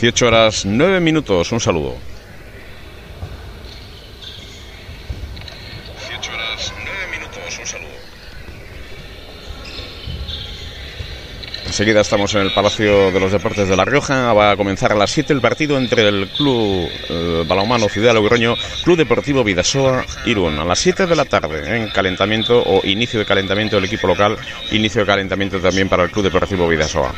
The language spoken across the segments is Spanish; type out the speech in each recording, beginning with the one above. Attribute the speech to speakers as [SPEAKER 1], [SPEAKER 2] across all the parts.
[SPEAKER 1] 18 horas 9 minutos. Un saludo. 18 horas 9 minutos. Un saludo. Enseguida estamos en el Palacio de los Deportes de La Rioja. Va a comenzar a las 7 el partido entre el Club eh, Balonmano Ciudad Logroño, Club Deportivo Vidasoa Irún. A las 7 de la tarde, en calentamiento o inicio de calentamiento del equipo local, inicio de calentamiento también para el Club Deportivo Vidasoa.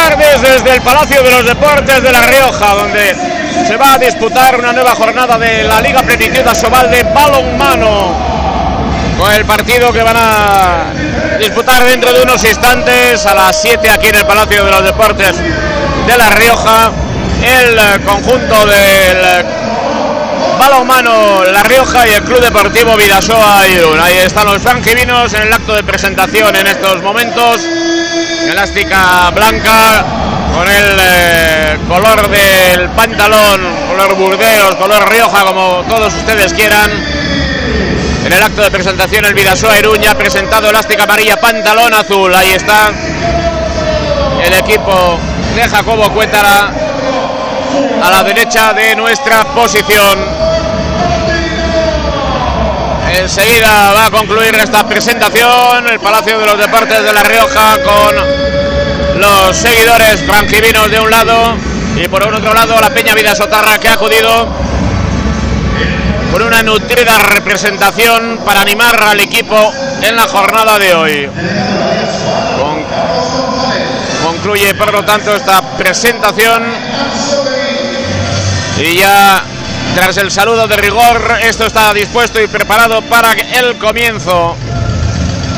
[SPEAKER 1] Tardes desde el Palacio de los Deportes de La Rioja, donde se va a disputar una nueva jornada de la Liga Plenitud Sobal de balonmano. Con el partido que van a disputar dentro de unos instantes a las 7 aquí en el Palacio de los Deportes de La Rioja. El conjunto del balonmano La Rioja y el Club Deportivo Vidasoa Irún. Ahí están los franjivinos en el acto de presentación en estos momentos elástica blanca con el eh, color del pantalón, color burdeos, color rioja, como todos ustedes quieran. En el acto de presentación el Vidasoa Iruña ha presentado elástica amarilla, pantalón azul. Ahí está el equipo de Jacobo Cuétara a la derecha de nuestra posición. Enseguida va a concluir esta presentación el Palacio de los Deportes de La Rioja con los seguidores franjivinos de un lado y por otro lado la Peña Vida Sotarra que ha acudido con una nutrida representación para animar al equipo en la jornada de hoy. concluye por lo tanto esta presentación y ya tras el saludo de rigor, esto está dispuesto y preparado para el comienzo.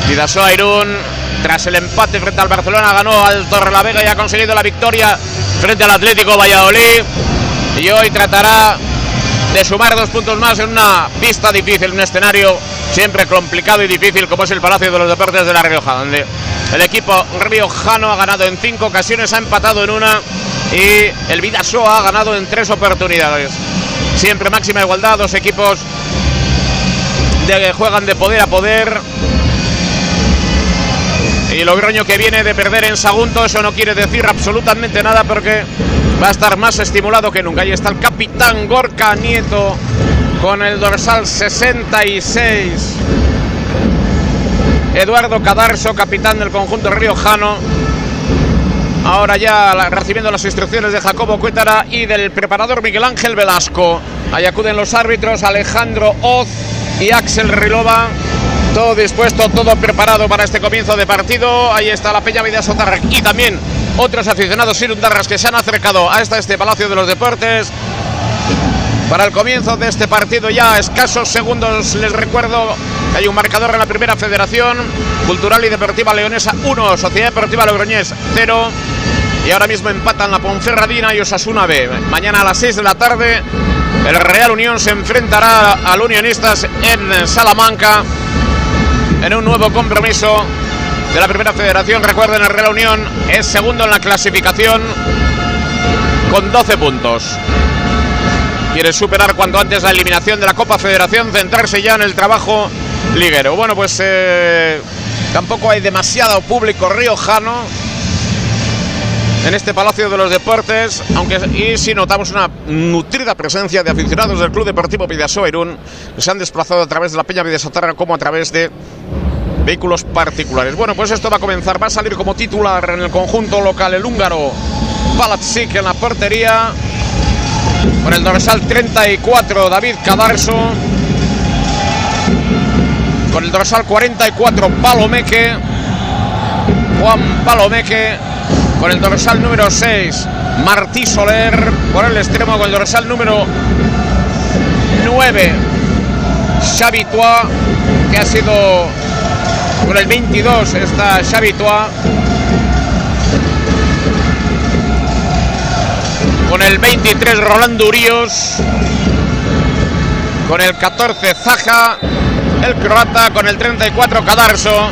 [SPEAKER 1] Vidasoa Irún, tras el empate frente al Barcelona, ganó al Torrelavega y ha conseguido la victoria frente al Atlético Valladolid. Y hoy tratará de sumar dos puntos más en una pista difícil, un escenario siempre complicado y difícil como es el Palacio de los Deportes de La Rioja, donde el equipo riojano ha ganado en cinco ocasiones, ha empatado en una y el Vidasoa ha ganado en tres oportunidades. Siempre máxima igualdad, dos equipos de, juegan de poder a poder. Y Logroño que viene de perder en Sagunto, eso no quiere decir absolutamente nada porque va a estar más estimulado que nunca. Ahí está el capitán Gorka Nieto con el dorsal 66. Eduardo Cadarso, capitán del conjunto riojano. Ahora ya recibiendo las instrucciones de Jacobo Cuétara y del preparador Miguel Ángel Velasco. Ahí acuden los árbitros Alejandro Oz y Axel Rilova. Todo dispuesto, todo preparado para este comienzo de partido. Ahí está la Peña Vida Sotarra y también otros aficionados irundarras que se han acercado a este Palacio de los Deportes. Para el comienzo de este partido ya escasos segundos les recuerdo que hay un marcador en la primera federación Cultural y Deportiva Leonesa 1, Sociedad Deportiva Logroñés 0 y ahora mismo empatan la Ponferradina y Osasuna B. Mañana a las 6 de la tarde el Real Unión se enfrentará al Unionistas en Salamanca en un nuevo compromiso de la primera federación. Recuerden, el Real Unión es segundo en la clasificación con 12 puntos. Quiere superar cuanto antes la eliminación de la Copa Federación, centrarse ya en el trabajo liguero. Bueno, pues eh, tampoco hay demasiado público riojano en este Palacio de los Deportes, aunque y sí notamos una nutrida presencia de aficionados del Club Deportivo Pidasoa Irún, que se han desplazado a través de la Peña Vidasotarra como a través de vehículos particulares. Bueno, pues esto va a comenzar, va a salir como titular en el conjunto local el húngaro Palatsik en la portería, con el dorsal 34 David Cadarso, con el dorsal 44 Palomeque, Juan Palomeque, con el dorsal número 6 Martí Soler, por el extremo con el dorsal número 9 Xavi que ha sido con el 22 está Xavi con el 23 Rolando Urios, con el 14 Zaja, el croata, con el 34 Cadarso,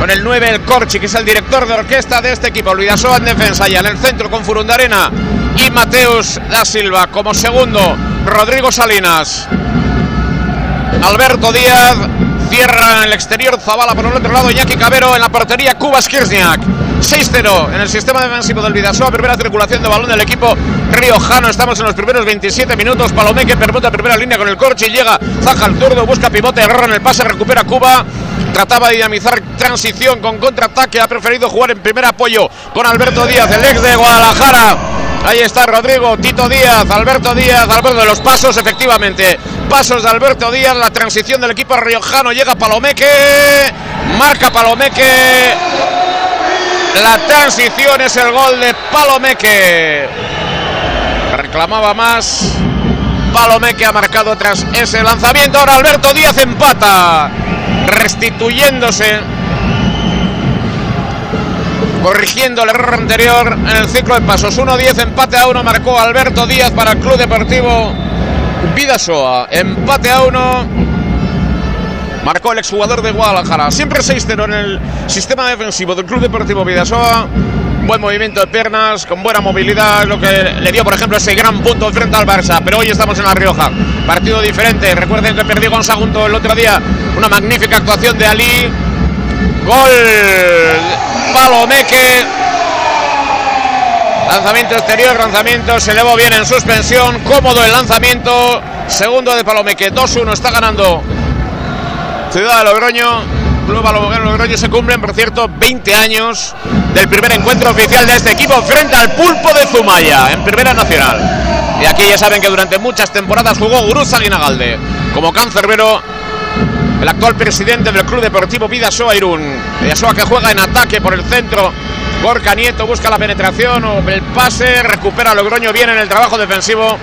[SPEAKER 1] con el 9 el Corchi, que es el director de orquesta de este equipo, Luidasoa en defensa y en el centro con Furundarena y Mateus da Silva como segundo, Rodrigo Salinas, Alberto Díaz, cierra en el exterior Zabala por el otro lado, Jackie Cabero en la portería, Cuba Skirniak. 6-0 en el sistema defensivo del Vidasoa, primera circulación de balón del equipo riojano. Estamos en los primeros 27 minutos. Palomeque permuta primera línea con el corche y llega Zaja al zurdo, busca pivote, error en el pase, recupera Cuba. Trataba de dinamizar transición con contraataque. Ha preferido jugar en primer apoyo con Alberto Díaz, el ex de Guadalajara. Ahí está Rodrigo, Tito Díaz, Alberto Díaz, Alberto de los pasos, efectivamente. Pasos de Alberto Díaz, la transición del equipo riojano. Llega Palomeque, marca Palomeque. La transición es el gol de Palomeque. Reclamaba más. Palomeque ha marcado tras ese lanzamiento. Ahora Alberto Díaz empata. Restituyéndose. Corrigiendo el error anterior en el ciclo de pasos. 1-10, empate a 1. Marcó Alberto Díaz para el Club Deportivo Vidasoa. Empate a 1 marcó el exjugador de Guadalajara. Siempre 6-0 en el sistema defensivo del Club Deportivo Vidasoa. Buen movimiento de piernas, con buena movilidad, lo que le dio, por ejemplo, ese gran punto frente al Barça. Pero hoy estamos en La Rioja, partido diferente. Recuerden que perdió con Sagunto el otro día. Una magnífica actuación de Ali. Gol Palomeque. Lanzamiento exterior, lanzamiento, se elevó bien en suspensión, cómodo el lanzamiento. Segundo de Palomeque, 2-1, está ganando Ciudad de Logroño, Club Balonmano Logroño se cumplen, por cierto, 20 años del primer encuentro oficial de este equipo frente al Pulpo de Zumaya en Primera Nacional. Y aquí ya saben que durante muchas temporadas jugó Guruz como cancerbero el actual presidente del Club Deportivo Vidasoa Irún. Vidasoa que juega en ataque por el centro. Gorka Nieto busca la penetración o el pase, recupera Logroño bien en el trabajo defensivo.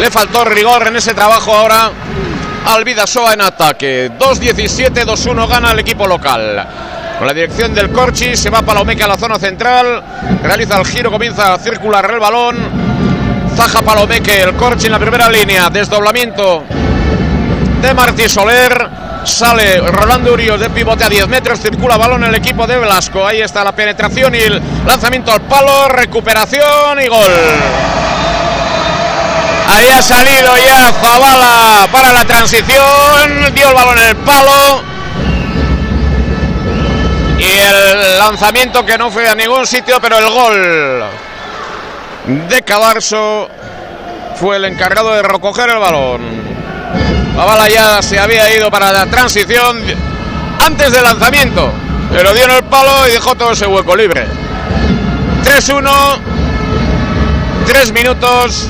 [SPEAKER 1] Le faltó rigor en ese trabajo ahora al Vidasoa en ataque. 2-17, 2-1 gana el equipo local. Con la dirección del Corchi se va Palomeque a la zona central. Realiza el giro, comienza a circular el balón. Zaja Palomeque, el Corchi en la primera línea. Desdoblamiento de Martí Soler. Sale Rolando Urios de pivote a 10 metros. Circula balón el equipo de Velasco. Ahí está la penetración y el lanzamiento al palo. Recuperación y gol. Ahí ha salido ya Zavala para la transición. Dio el balón en el palo. Y el lanzamiento que no fue a ningún sitio, pero el gol de Cadarso fue el encargado de recoger el balón. Zavala ya se había ido para la transición antes del lanzamiento, pero dio en el palo y dejó todo ese hueco libre. 3-1, 3 minutos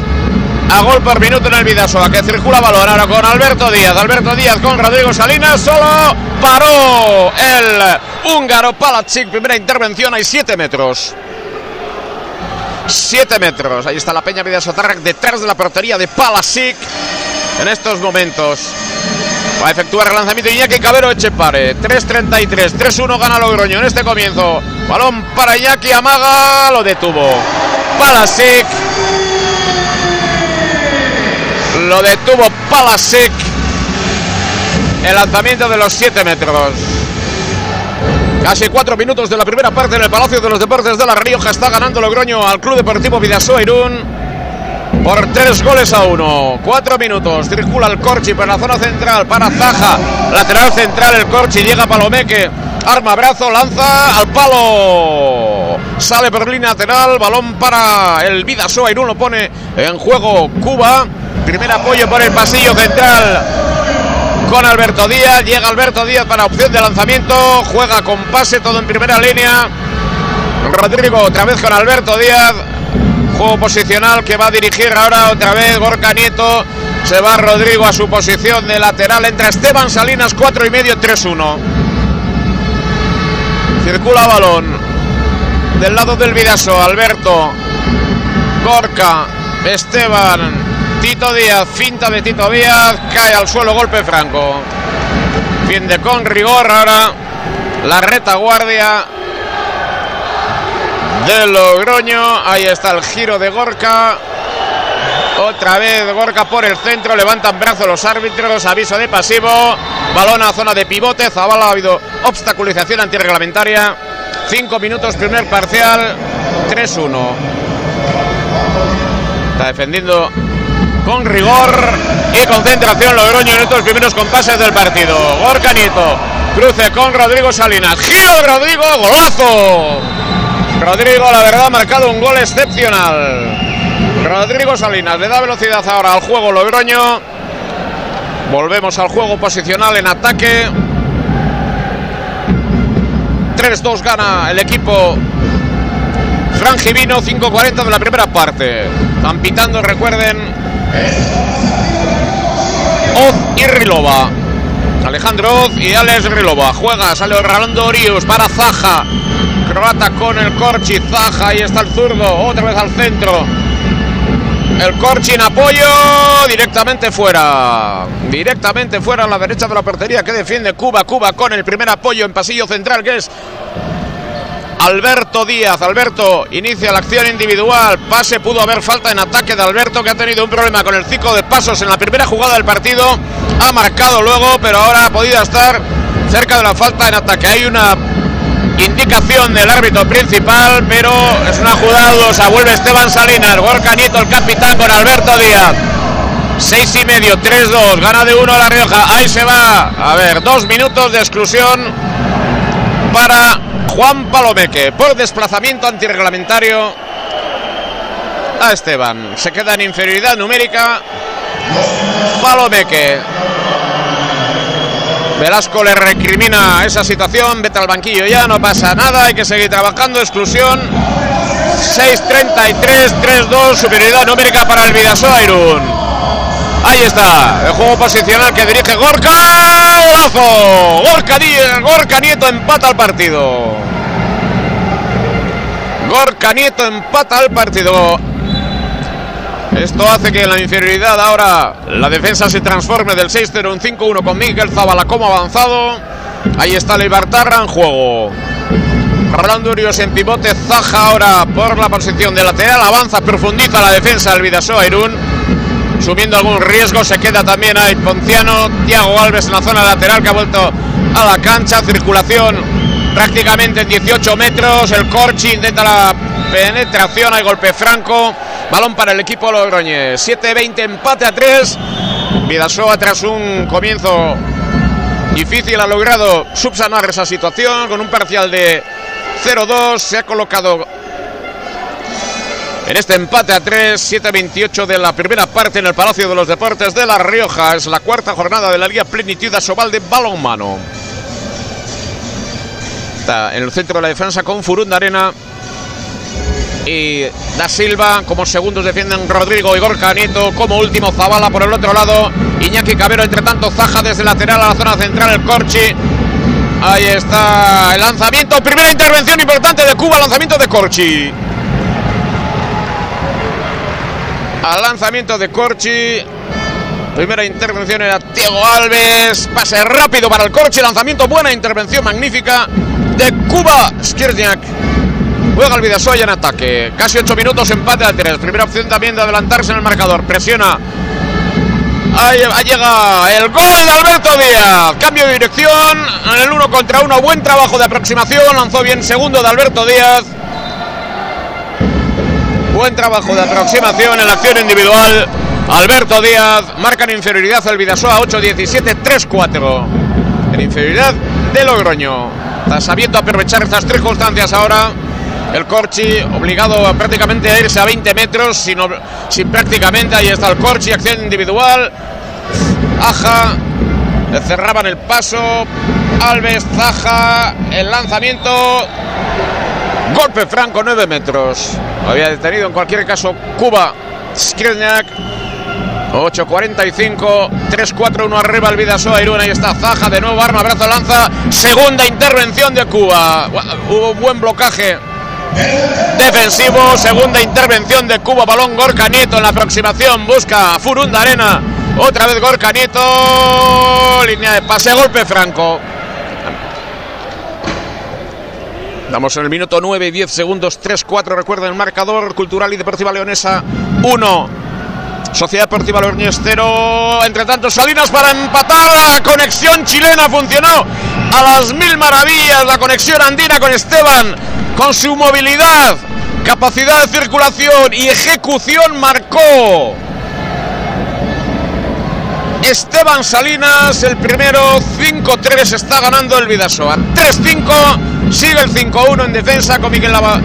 [SPEAKER 1] a gol por minuto en el Vidasoa, que circula balón ahora con Alberto Díaz. Alberto Díaz con Rodrigo Salinas, solo paró el húngaro Palacic. Primera intervención, hay 7 metros. 7 metros. Ahí está la Peña Vidasoa detrás de la portería de Palasic en estos momentos. Va a efectuar el lanzamiento Iñaki Cabero Echepare. 3-33, 3-1 gana Logroño en este comienzo. Balón para Iñaki Amaga, lo detuvo. Palasic lo detuvo Palasic. El lanzamiento de los 7 metros. Casi cuatro minutos de la primera parte en el Palacio de los Deportes de La Rioja. Está ganando Logroño al Club Deportivo Vidasoa Irún por tres goles a uno. Cuatro minutos. Circula el Corchi por la zona central para Zaja. Lateral central el Corchi. Llega Palomeque. Arma brazo, lanza al palo. Sale por línea lateral. Balón para el Vidasoa Irún. Lo pone en juego Cuba. Primer apoyo por el pasillo central con Alberto Díaz. Llega Alberto Díaz para opción de lanzamiento. Juega con pase, todo en primera línea. Rodrigo otra vez con Alberto Díaz. Juego posicional que va a dirigir ahora otra vez Gorka Nieto. Se va Rodrigo a su posición de lateral. Entra Esteban Salinas, 4 y medio, 3-1. Circula balón. Del lado del Vidaso, Alberto. Gorka. Esteban. Tito Díaz, finta de Tito Díaz, cae al suelo, golpe franco. Fiende con rigor ahora la retaguardia de Logroño. Ahí está el giro de Gorka. Otra vez Gorka por el centro, levantan brazos los árbitros, aviso de pasivo, balón a zona de pivote, Zabala ha habido obstaculización antirreglamentaria, cinco minutos primer parcial, 3-1. Está defendiendo con rigor y concentración Logroño en estos primeros compases del partido. Gorka Nieto, cruce con Rodrigo Salinas, giro de Rodrigo, golazo. Rodrigo, la verdad, ha marcado un gol excepcional. Rodrigo Salinas le da velocidad ahora al juego Logroño. Volvemos al juego posicional en ataque. 3-2 gana el equipo Frangivino, 5-40 de la primera parte. Están recuerden, Oz y Rilova. Alejandro Oz y Alex Rilova. Juega, sale Rolando Orius para Zaja. croata con el Corchi, Zaja, ahí está el zurdo, otra vez al centro. El Corchi en apoyo, directamente fuera. Directamente fuera a la derecha de la portería que defiende Cuba. Cuba con el primer apoyo en pasillo central que es Alberto Díaz. Alberto inicia la acción individual. Pase, pudo haber falta en ataque de Alberto, que ha tenido un problema con el ciclo de pasos en la primera jugada del partido. Ha marcado luego, pero ahora ha podido estar cerca de la falta en ataque. Hay una indicación del árbitro principal, pero es una jugada dudosa. Vuelve Esteban Salinas, Gorka Nieto, el capitán, con Alberto Díaz. Seis y medio, 3-2, gana de uno La Rioja. Ahí se va. A ver, dos minutos de exclusión para Juan Palomeque por desplazamiento antirreglamentario a Esteban. Se queda en inferioridad numérica. Palomeque. Velasco le recrimina esa situación, vete al banquillo ya, no pasa nada, hay que seguir trabajando, exclusión. 6-33, 3-2, superioridad numérica para el Vidasoa Irún. Ahí está, el juego posicional que dirige Gorka. ¡Golazo! Gorka, Gorka Nieto empata el partido. Gorka Nieto empata el partido. Esto hace que la inferioridad ahora la defensa se transforme del 6-0 en 5-1 con Miguel Zabala como avanzado. Ahí está Leibartarra en juego. Rolando Urios en pivote, Zaja ahora por la posición de lateral, avanza, profundiza la defensa del Vidasoa Irún. Subiendo algún riesgo, se queda también ahí Ponciano, Tiago Alves en la zona lateral que ha vuelto a la cancha, circulación prácticamente en 18 metros, el Corchi intenta la penetración, hay golpe franco, balón para el equipo Logroñez, 7-20, empate a 3, Vidasoa tras un comienzo difícil ha logrado subsanar esa situación con un parcial de 0-2, se ha colocado en este empate a 3, 7-28 de la primera parte en el Palacio de los Deportes de La Rioja. Es la cuarta jornada de la Liga Plenitud Sobal de balonmano. Está en el centro de la defensa con Furunda Arena y Da Silva como segundos defienden Rodrigo y Gorka Nieto como último Zabala por el otro lado Iñaki Cabero entre tanto Zaja desde lateral a la zona central el Corchi ahí está el lanzamiento primera intervención importante de Cuba lanzamiento de Corchi al lanzamiento de Corchi. Primera intervención era Diego Alves. Pase rápido para el Corchi. Lanzamiento, buena intervención, magnífica de Cuba Skirniak. Juega el Vidasoy en ataque. Casi 8 minutos, empate a 3. Primera opción también de adelantarse en el marcador. Presiona. Ahí llega el gol de Alberto Díaz. Cambio de dirección. En el 1 contra 1. Buen trabajo de aproximación. Lanzó bien segundo de Alberto Díaz. Buen trabajo de aproximación en la acción individual. Alberto Díaz marca en inferioridad al Vidasoa 8-17, 3-4. En inferioridad de Logroño. Está sabiendo aprovechar estas tres constancias ahora. El Corchi obligado prácticamente a irse a 20 metros, sin, sin prácticamente. Ahí está el Corchi, acción individual. Aja, le cerraban el paso. Alves, Zaja, el lanzamiento. Golpe franco, 9 metros. Había detenido en cualquier caso Cuba. Skriniak. 8.45, 3-4-1 arriba el Vidasoa Irún. Ahí está Zaja, de nuevo arma, brazo, lanza. Segunda intervención de Cuba. Hubo buen blocaje defensivo. Segunda intervención de Cuba. Balón Gorka Nieto en la aproximación. Busca Furunda Arena. Otra vez Gorka Nieto. Línea de pase, golpe franco. Estamos en el minuto 9 y 10 segundos, 3-4. Recuerden el marcador Cultural y Deportiva Leonesa 1. Sociedad Deportiva Leonesa 0. Entre tanto, Salinas para empatar. La conexión chilena funcionó a las mil maravillas. La conexión andina con Esteban, con su movilidad, capacidad de circulación y ejecución marcó. Esteban Salinas, el primero, 5-3 está ganando el Vidasoa. 3-5, sigue el 5-1 en defensa con Miguel Lava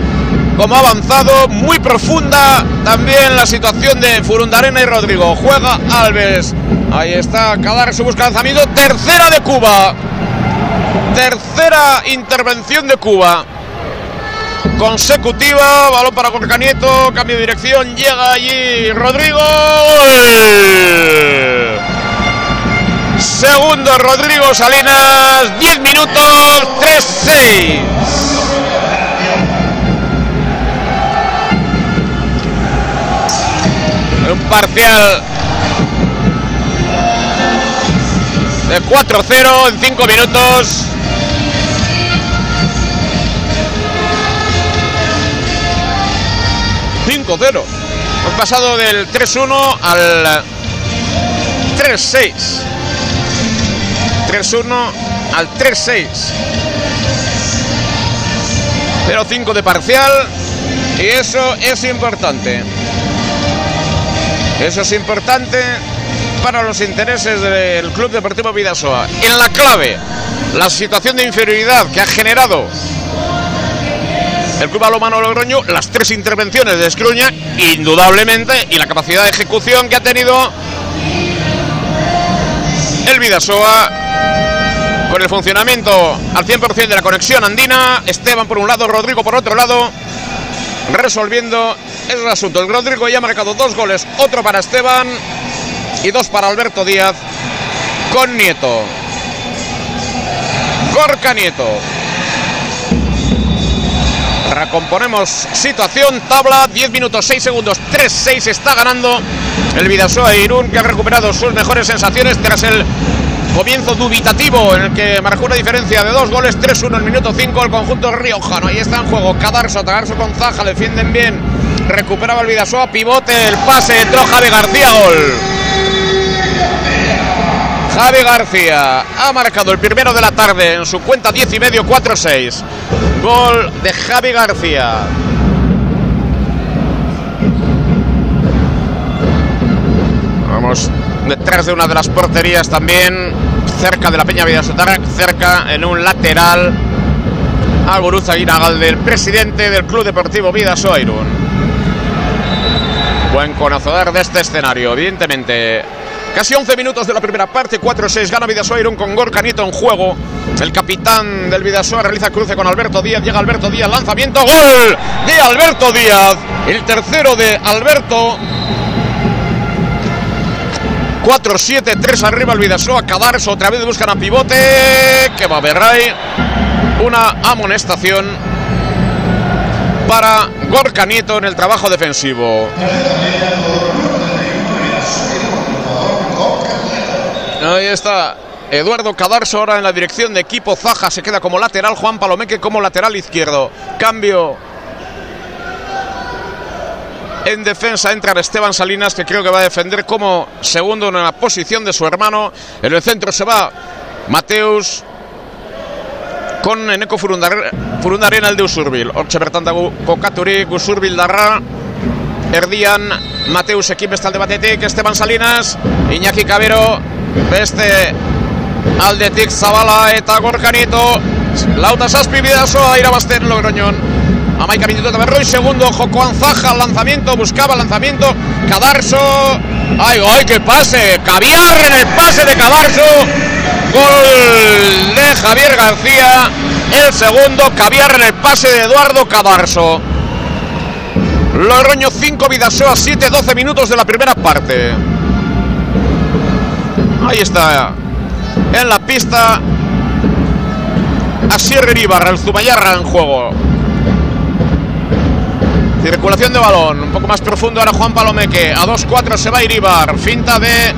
[SPEAKER 1] como avanzado, muy profunda también la situación de Furundarena y Rodrigo. Juega Alves. Ahí está, Cadar su busca lanzamiento. Tercera de Cuba. Tercera intervención de Cuba. Consecutiva, balón para Gorka Nieto, cambio de dirección, llega allí Rodrigo. Segundo Rodrigo Salinas, 10 minutos, 3-6. Un parcial de 4-0 en 5 minutos. ...5-0... Hemos pasado del 3-1 al 3-6. 3-1 al 3-6. 0-5 de parcial. Y eso es importante. Eso es importante para los intereses del Club Deportivo Vidasoa. En la clave, la situación de inferioridad que ha generado el Club Balomano Logroño, las tres intervenciones de Escruña, indudablemente, y la capacidad de ejecución que ha tenido el Vidasoa con el funcionamiento al 100% de la conexión andina. Esteban por un lado, Rodrigo por otro lado, resolviendo el asunto. El Rodrigo ya ha marcado dos goles, otro para Esteban y dos para Alberto Díaz con Nieto. Gorka Nieto. Recomponemos situación, tabla, 10 minutos 6 segundos, 3-6 está ganando el Vidasoa Irún que ha recuperado sus mejores sensaciones tras el comienzo dubitativo en el que marcó una diferencia de dos goles, 3-1 en minuto 5 el conjunto riojano. Ahí está en juego Cadarso, Cadarso con Zaja, defienden bien, recuperaba el Vidasoa, pivote, el pase, entró Javi García, gol. Javi García ha marcado el primero de la tarde en su cuenta 10 y medio 4-6. Gol de Javi García. Vamos detrás de una de las porterías también, cerca de la Peña Vidasotarra, cerca en un lateral a Guruza Guinagalde, el presidente del Club Deportivo Vidasoa Irún. Buen conocedor de este escenario, evidentemente. Casi 11 minutos de la primera parte, 4-6, gana Vidasoa Irún con Gorka Nieto en juego. El capitán del Vidasoa realiza cruce con Alberto Díaz, llega Alberto Díaz, lanzamiento, gol de Alberto Díaz. El tercero de Alberto 4-7, 3 arriba el Vidasoa. Cadarso otra vez buscan a pivote. Que va a ahí. Una amonestación para Gorka Nieto en el trabajo defensivo. Ahí está Eduardo Cadarso ahora en la dirección de equipo. Zaja se queda como lateral. Juan Palomeque como lateral izquierdo. Cambio en defensa entra Esteban Salinas, que creo que va a defender como segundo en la posición de su hermano. En el centro se va Mateus con Eneco Furundarena el de Usurbil. Orche bertanda kokaturi Usurbil darra. Erdian Mateus ekin bestalde batetik Esteban Salinas, Iñaki Cabero beste aldetik Zabala eta Gorkanito Lauta Saspi bidazoa irabazten Logroñon Amaika minutos de Berroy, segundo Jocoan Zaja, lanzamiento, buscaba lanzamiento, Cadarso, ay, ay, qué pase, Caviar en el pase de Cadarso, gol de Javier García, el segundo, Caviar en el pase de Eduardo Cadarso. Logroño 5, Vidasoa 7, 12 minutos de la primera parte. Ahí está, en la pista, Asier Ibarra, el Zumayarra en juego. Circulación de balón, un poco más profundo ahora Juan Palomeque. A 2-4 se va Iribar. Finta de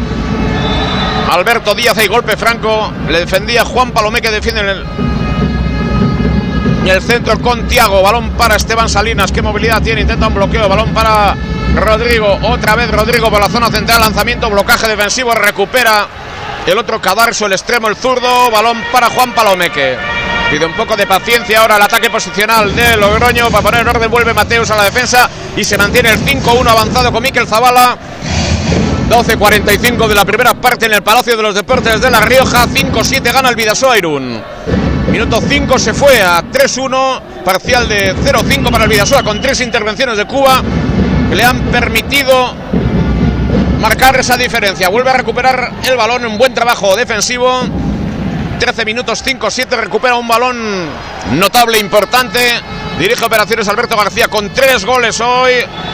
[SPEAKER 1] Alberto Díaz y golpe franco. Le defendía Juan Palomeque, defiende en el, en el centro con Tiago. Balón para Esteban Salinas. ¿Qué movilidad tiene? Intenta un bloqueo. Balón para Rodrigo. Otra vez Rodrigo por la zona central. Lanzamiento, blocaje defensivo. Recupera el otro Cadarso, el extremo, el zurdo. Balón para Juan Palomeque. Pide un poco de paciencia ahora el ataque posicional de Logroño para poner en orden. Vuelve Mateus a la defensa y se mantiene el 5-1 avanzado con Miquel Zavala. 12.45 de la primera parte en el Palacio de los Deportes de La Rioja. 5-7 gana el Vidasoa Irún. Minuto 5 se fue a 3-1. Parcial de 0-5 para el Vidasoa con tres intervenciones de Cuba que le han permitido marcar esa diferencia. Vuelve a recuperar el balón. Un buen trabajo defensivo 13 minutos 5-7 recupera un balón notable, importante. Dirige operaciones Alberto García con tres goles hoy.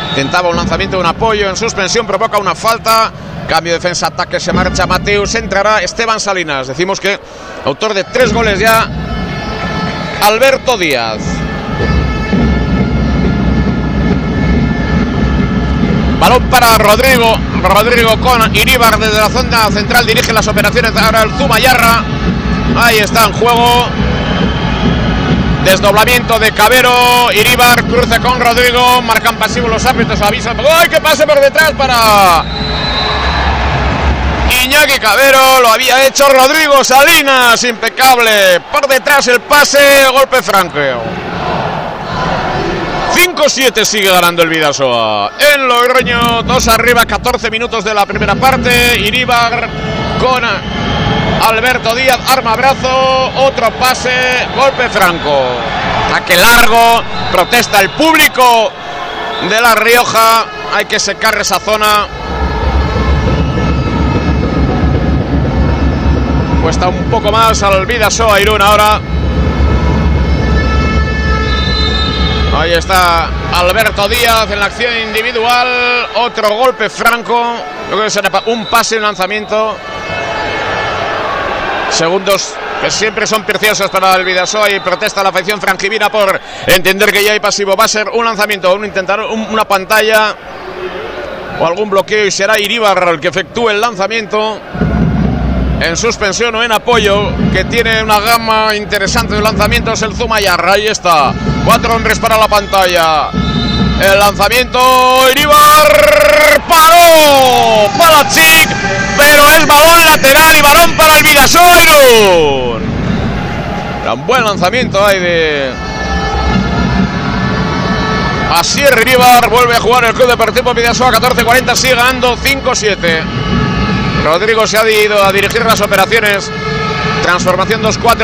[SPEAKER 1] Intentaba un lanzamiento, un apoyo en suspensión, provoca una falta. Cambio de defensa, ataque, se marcha Mateus, entrará Esteban Salinas. Decimos que autor de tres goles ya, Alberto Díaz. Balón para Rodrigo. Rodrigo con Iribar desde la zona central dirige las operaciones. Ahora el Zumayarra. Ahí está en juego. Desdoblamiento de Cabero. Iribar cruce con Rodrigo. Marcan pasivo los árbitros. Avisan. ¡Ay, que pase por detrás para Iñaki Cabero! Lo había hecho Rodrigo Salinas. Impecable. Por detrás el pase. Golpe franco. 5-7 sigue ganando el Vidasoa. En Logroño, 2 arriba, 14 minutos de la primera parte. Iribar con Alberto Díaz, arma brazo, otro pase, golpe franco. Ataque largo, protesta el público de La Rioja. Hay que secar esa zona. Cuesta un poco más al Vidasoa Irún ahora. Ahí está Alberto Díaz en la acción individual. Otro golpe franco. Un pase, un lanzamiento. Segundos que siempre son preciosos para el Vidasoa y protesta la afición frangivina por entender que ya hay pasivo. Va a ser un lanzamiento, un intentar una pantalla o algún bloqueo y será Iribar el que efectúe el lanzamiento en suspensión o en apoyo, que tiene una gama interesante de lanzamientos, el Zumayarra. Ahí está. Cuatro hombres para la pantalla. El lanzamiento, Iribar paró para Chic, pero es balón lateral y balón para el Vidasoa Un buen lanzamiento ahí de Así Iribar vuelve a jugar el Club Deportivo Vidasoa 14-40, sigue ganando 5-7. Rodrigo se ha ido a dirigir las operaciones. Transformación 2-4